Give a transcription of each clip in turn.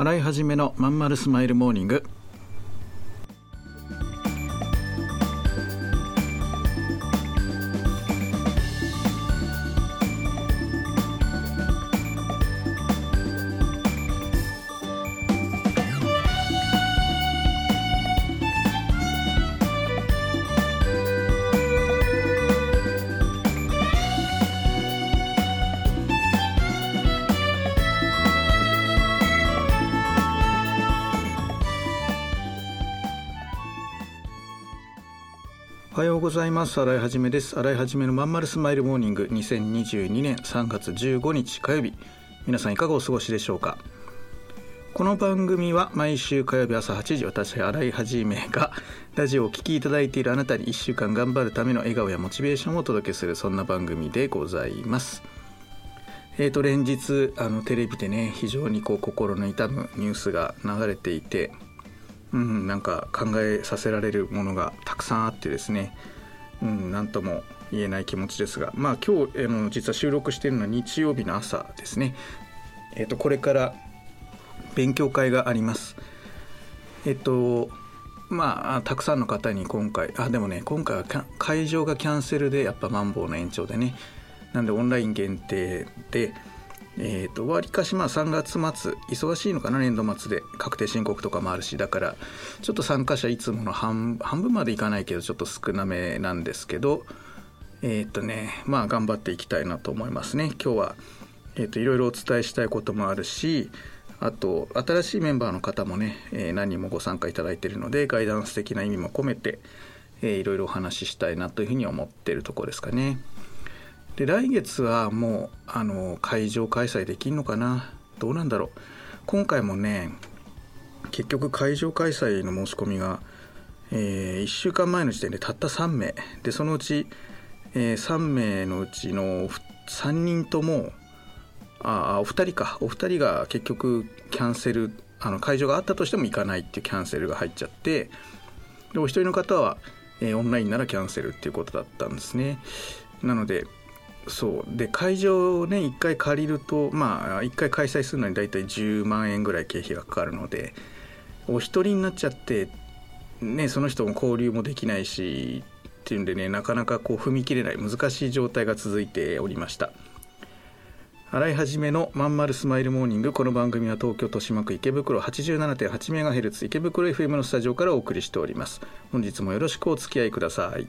洗い始めのまんまるスマイルモーニング。はようございます。新井はじめです。新井はじめのまんまるスマイルモーニング。2022年3月15日火曜日皆さんいかがお過ごしでしょうか？この番組は毎週火曜日朝8時私新井はじめがラジオをお聴きいただいているあなたに1週間頑張るための笑顔やモチベーションをお届けするそんな番組でございます。えーと連日あのテレビでね非常にこう心の痛むニュースが流れていてうん、なんか考えさせられるものがたくさんあってですね、うん、なんとも言えない気持ちですが、まあ、今日、えー、実は収録しているのは日曜日の朝ですね、えー、とこれから勉強会があります。えっ、とまあたくさんの方に今回あでもね今回は会場がキャンセルでやっぱマンボウの延長でね。なんでオンライン限定でえーと、わりかしまあ3月末忙しいのかな年度末で確定申告とかもあるしだからちょっと参加者いつもの半分までいかないけどちょっと少なめなんですけどえっ、ー、とねまあ頑張っていきたいなと思いますね今日は、えーと、いろいろお伝えしたいこともあるしあと新しいメンバーの方もね、えー、何人もご参加いただいているのでガイダンス的な意味も込めて、えー、いろいろお話ししたいなというふうに思っているところですかね。で来月はもうあの会場開催できるのかな？どうなんだろう？今回もね結局会場開催の申し込みが、えー、1週間前の時点でたった3名。でそのうち、えー、3名のうちの3人ともあお二人か。お二人が結局キャンセルあの会場があったとしても行かないっていうキャンセルが入っちゃってでお一人の方は、えー、オンラインならキャンセルっていうことだったんですね。なのでそう。で会場をね1回借りるとまあ1回開催するのに大体10万円ぐらい経費がかかるのでお一人になっちゃってねその人も交流もできないしっていうんでねなかなかこう踏み切れない難しい状態が続いておりました。洗い始めのまんまるスマイルモーニングこの番組は東京豊島区池袋 87.8MHz 池袋 FM のスタジオからお送りしております。本日もよろしくお付き合いください。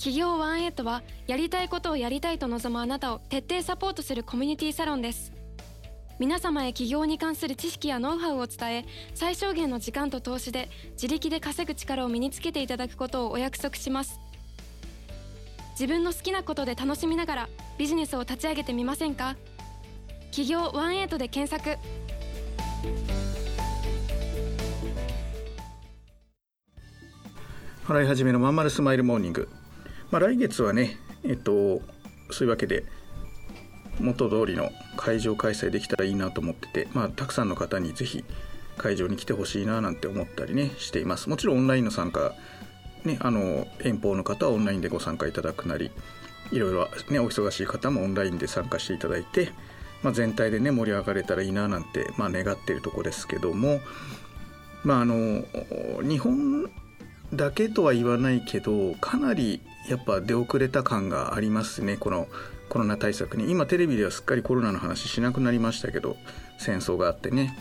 企業ワンエイトはやりたいことをやりたいと望むあなたを徹底サポートするコミュニティサロンです。皆様へ起業に関する知識やノウハウを伝え最小限の時間と投資で自力で稼ぐ力を身につけていただくことをお約束します。自分の好きなことで楽しみながらビジネスを立ち上げてみませんか？企業ワンエイトで検索。払い始めのまんまるスマイルモーニング、まあ、来月はねえっとそういうわけで元通りの会場開催できたらいいなと思ってて、まあ、たくさんの方にぜひ会場に来てほしいななんて思ったりねしています。もちろんオンラインの参加ねあの遠方の方はオンラインでご参加いただくなりいろいろねお忙しい方もオンラインで参加していただいて、まあ、全体でね盛り上がれたらいいななんて、まあ、願っているとこですけどもまああの日本だけとは言わないけどかなりやっぱ出遅れた感がありますねこのコロナ対策に。今テレビではすっかりコロナの話しなくなりましたけど戦争があってね、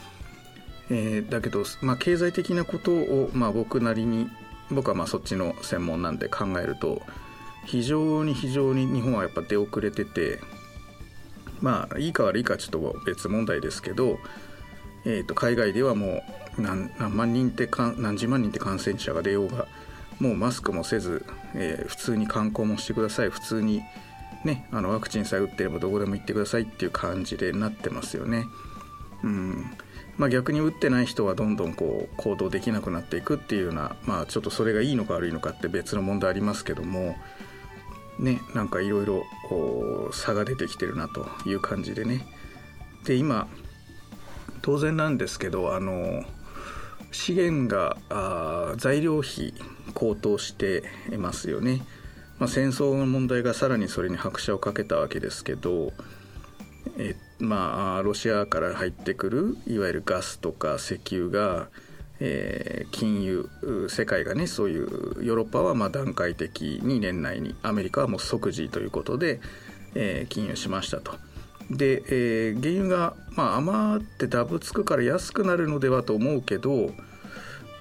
えー、だけど、まあ、経済的なことを、まあ、僕なりに僕はまあそっちの専門なんで考えると非常に非常に日本はやっぱ出遅れててまあいいか悪いかちょっと別問題ですけど、えー、と海外ではもう何何万人ってか何十万人って感染者が出ようがもうマスクもせず、えー、普通に観光もしてください。普通に、ね、あのワクチンさえ打ってればどこでも行ってくださいっていう感じでなってますよね。うん。まあ、逆に打ってない人はどんどんこう行動できなくなっていくっていうような、まあ、ちょっとそれがいいのか悪いのかって別の問題ありますけどもねなんかいろいろ差が出てきてるなという感じでね。で今当然なんですけどあの資源があ材料費高騰していますよね、まあ、戦争の問題がさらにそれに拍車をかけたわけですけどえまあロシアから入ってくるいわゆるガスとか石油がえー、金融世界がねそういうヨーロッパはまあ段階的に年内にアメリカはもう即時ということで、えー、金融しましたと。で、えー、原油が、まあ、余ってダブつくから安くなるのではと思うけど、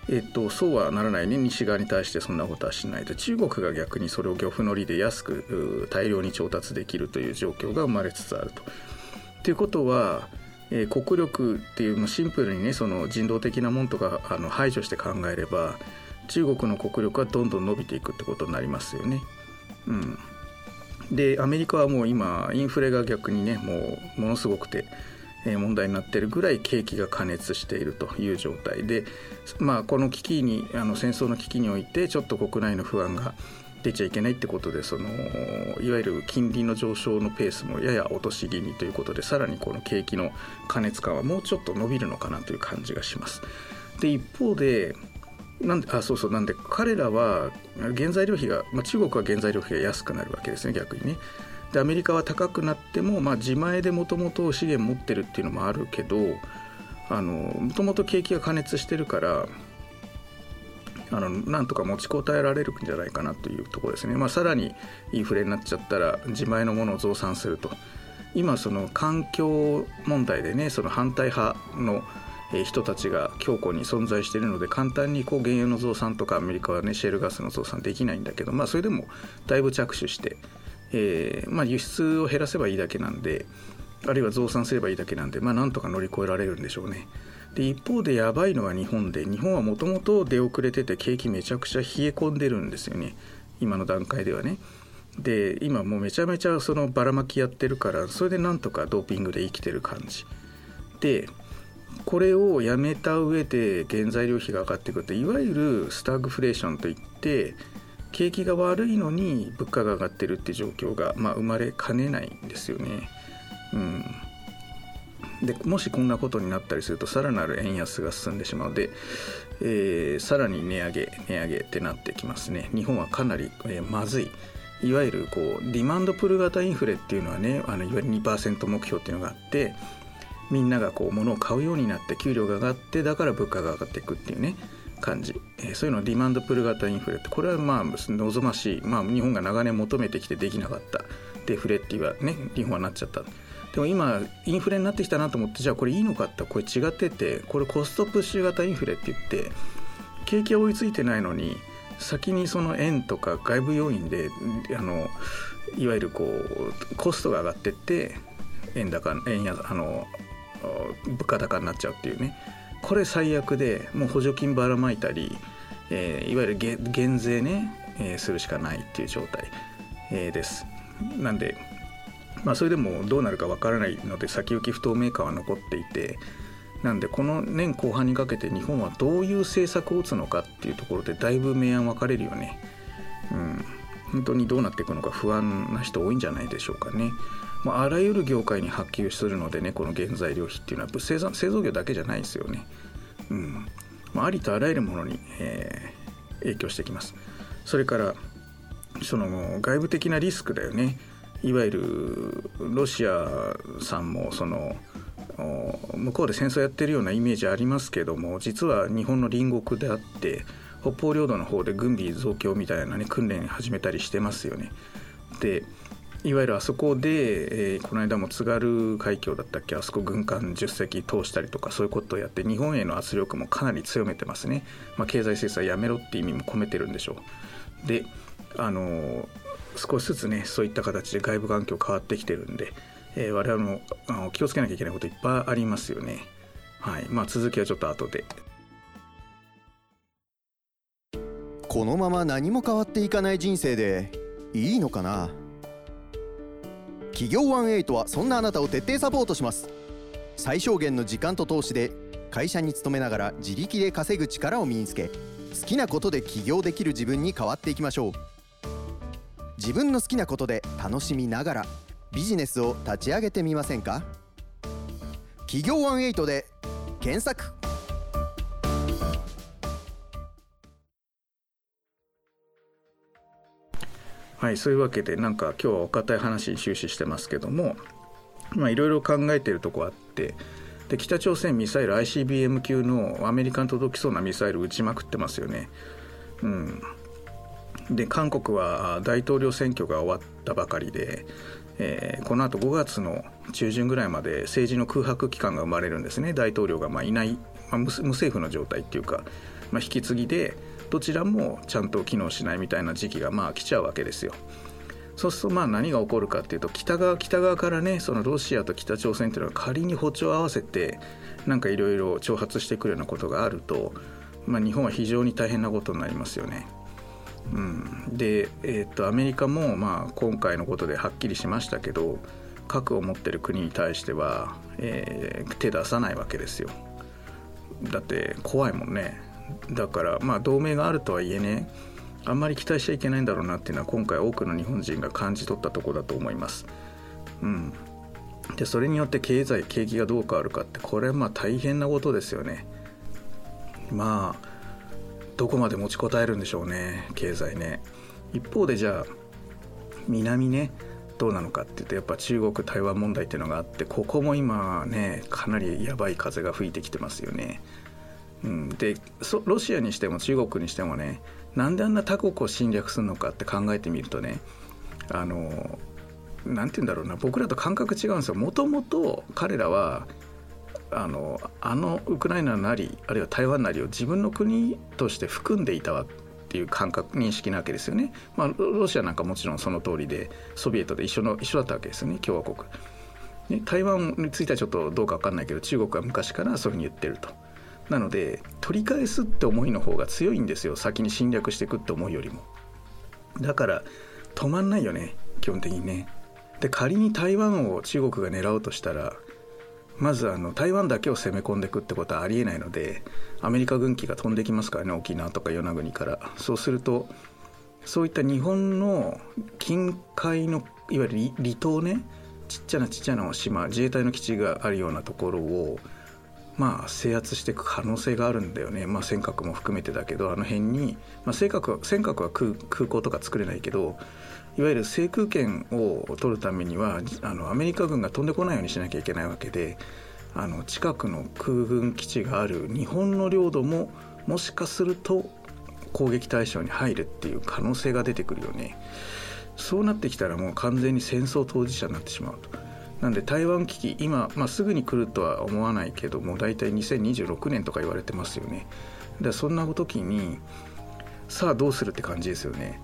えっと、そうはならないね西側に対してそんなことはしないと中国が逆にそれを漁夫の利で安く大量に調達できるという状況が生まれつつあると。ということはえー、国力っていう、まあ、シンプルにねその人道的なもんとかあの排除して考えれば中国の国力はどんどん伸びていくってことになりますよね。うん、でアメリカはもう今インフレが逆にねもうものすごくて、問題になってるぐらい景気が過熱しているという状態で、まあ、この危機にあの戦争の危機においてちょっと国内の不安が出ちゃいけないってことでそのいわゆる金利の上昇のペースもやや落とし気味ということでさらにこの景気の過熱感はもうちょっと伸びるのかなという感じがします。で一方でなんであそうそうなんで彼らは原材料費が、まあ、中国は原材料費が安くなるわけですね逆にね。でアメリカは高くなっても、まあ、自前でもともと資源持ってるっていうのもあるけどもともと景気が過熱してるからあのなんとか持ちこたえられるんじゃないかなというところですね、まあ、さらにインフレになっちゃったら自前のものを増産すると今その環境問題でねその反対派の人たちが強固に存在しているので簡単にこう原油の増産とかアメリカはねシェールガスの増産できないんだけどまあそれでもだいぶ着手して、えまあ、輸出を減らせばいいだけなんであるいは増産すればいいだけなんでまあなんとか乗り越えられるんでしょうね。で一方でやばいのは日本で日本はもともと出遅れてて景気めちゃくちゃ冷え込んでるんですよね今の段階ではね。で今もうめちゃめちゃそのばらまきやってるからそれでなんとかドーピングで生きてる感じでこれをやめた上で原材料費が上がってくるといわゆるスタグフレーションといって景気が悪いのに物価が上がってるって状況が、まあ、生まれかねないんですよね。うん、でもしこんなことになったりするとさらなる円安が進んでしまうので、えー、さらに値上げ値上げってなってきますね。日本はかなり、えー、まずい。いわゆるこうディマンドプル型インフレっていうのはねあのいわゆる2%目標っていうのがあってみんながこう物を買うようになって給料が上がってだから物価が上がっていくっていうね感じ、え、そういうのをディマンドプル型インフレってこれはまあ望ましい、まあ、日本が長年求めてきてできなかった。デフレっていうね日本はなっちゃった。でも今インフレになってきたなと思ってじゃあこれいいのかってこれ違っててこれコストプッシュ型インフレって言って景気が追いついてないのに先にその円とか外部要因であのいわゆるこうコストが上がってって円高円やあの物価高になっちゃうっていうねこれ最悪でもう補助金ばらまいたり、えー、いわゆる減税ね、えー、するしかないっていう状態、えー、です。なんでまあ、それでもどうなるかわからないので先行き不透明感は残っていてなんでこの年後半にかけて日本はどういう政策を打つのかっていうところでだいぶ明暗分かれるよね。うん、本当にどうなっていくのか不安な人多いんじゃないでしょうかね。まあ、あらゆる業界に波及するのでねこの原材料費っていうのは製造製造業だけじゃないですよね。うんあ、ありとあらゆるものに、えー、影響してきます。それからその外部的なリスクだよね。いわゆるロシアさんもその向こうで戦争やってるようなイメージありますけども実は日本の隣国であって北方領土の方で軍備増強みたいな、ね、訓練始めたりしてますよね。でいわゆるあそこで、えー、この間も津軽海峡だったっけあそこ軍艦10隻通したりとかそういうことをやって日本への圧力もかなり強めてますね、まあ、経済制裁やめろって意味も込めてるんでしょうであの少しずつねそういった形で外部環境変わってきてるんで、えー、我々もあの気をつけなきゃいけないこといっぱいありますよね。はいまあ、続きはちょっと後で。このまま何も変わっていかない人生でいいのかな？企業18はそんなあなたを徹底サポートします。最小限の時間と投資で会社に勤めながら自力で稼ぐ力を身につけ好きなことで起業できる自分に変わっていきましょう。自分の好きなことで楽しみながらビジネスを立ち上げてみませんか？企業18で検索。はいそういうわけでなんか今日はお堅い話に終始してますけどもいろいろ考えてるとこあってで北朝鮮ミサイル ICBM 級のアメリカに届きそうなミサイル撃ちまくってますよね。うん、で韓国は大統領選挙が終わったばかりで、えー、このあと5月の中旬ぐらいまで政治の空白期間が生まれるんですね大統領がまあいない、まあ、無政府の状態っていうか、まあ、引き継ぎでどちらもちゃんと機能しないみたいな時期がまあ来ちゃうわけですよ。そうするとまあ何が起こるかっていうと北側北側からねそのロシアと北朝鮮っていうのは仮に歩調を合わせてなんかいろいろ挑発してくるようなことがあると、まあ、日本は非常に大変なことになりますよね。うん、で、えー、っとアメリカもまあ今回のことではっきりしましたけど核を持ってる国に対しては、えー、手出さないわけですよ。だって怖いもんね。だからまあ同盟があるとはいえねあんまり期待しちゃいけないんだろうなっていうのは今回多くの日本人が感じ取ったところだと思います。うん、でそれによって経済景気がどう変わるかってこれはまあ大変なことですよね。まあどこまで持ちこたえるんでしょうね経済ね。一方でじゃあ南ねどうなのかって言ってやっぱ中国台湾問題っていうのがあってここも今ねかなりやばい風が吹いてきてますよね。うん、でロシアにしても中国にしてもねなんであんな他国を侵略するのかって考えてみるとねあのなんて言うんだろうな僕らと感覚違うんですよ。もともと彼らはあのあのウクライナなりあるいは台湾なりを自分の国として含んでいたわっていう感覚認識なわけですよね、まあ、ロシアなんかもちろんその通りでソビエトで一緒の一緒だったわけですよね共和国、ね、台湾についてはちょっとどうか分かんないけど中国は昔からそういうふうに言ってると。なので取り返すって思いの方が強いんですよ。先に侵略していくって思いよりも。だから止まんないよね。基本的にね。で仮に台湾を中国が狙おうとしたらまずあの台湾だけを攻め込んでいくってことはありえないのでアメリカ軍機が飛んできますからね沖縄とか与那国から。そうするとそういった日本の近海のいわゆる離島ねちっちゃなちっちゃな島自衛隊の基地があるようなところをまあ、制圧していく可能性があるんだよね、まあ、尖閣も含めてだけどあの辺に、まあ、尖閣尖閣は空空港とか作れないけどいわゆる制空権を取るためにはあのアメリカ軍が飛んでこないようにしなきゃいけないわけであの近くの空軍基地がある日本の領土ももしかすると攻撃対象に入るっていう可能性が出てくるよね。そうなってきたらもう完全に戦争当事者になってしまうと。なんで台湾危機今、まあ、すぐに来るとは思わないけども大体2026年とか言われてますよね。でそんな時にさあどうするって感じですよね。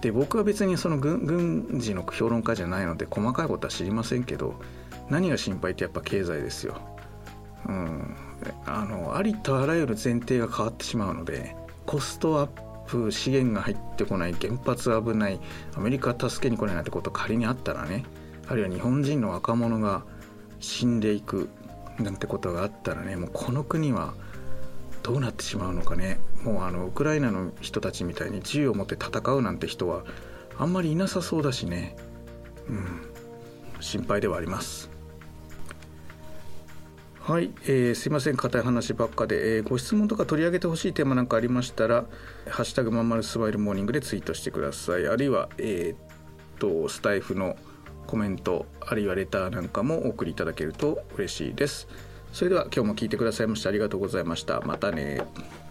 で僕は別にその軍軍事の評論家じゃないので細かいことは知りませんけど何が心配ってやっぱ経済ですよ、うん、あのありとあらゆる前提が変わってしまうのでコストアップ資源が入ってこない原発危ないアメリカ助けに来ないなんてこと仮にあったらねあるいは日本人の若者が死んでいくなんてことがあったらねもうこの国はどうなってしまうのかね。もうあのウクライナの人たちみたいに銃を持って戦うなんて人はあんまりいなさそうだしね。うん。心配ではあります。はい、えー、すいません。硬い話ばっかで、えー、ご質問とか取り上げてほしいテーマなんかありましたら「ハッシュタグまんまるスマイルモーニング」でツイートしてください。あるいはえー、っとスタイフの「コメントあるいはレターなんかもお送りいただけると嬉しいです。それでは今日も聞いてくださいましてありがとうございました。またね。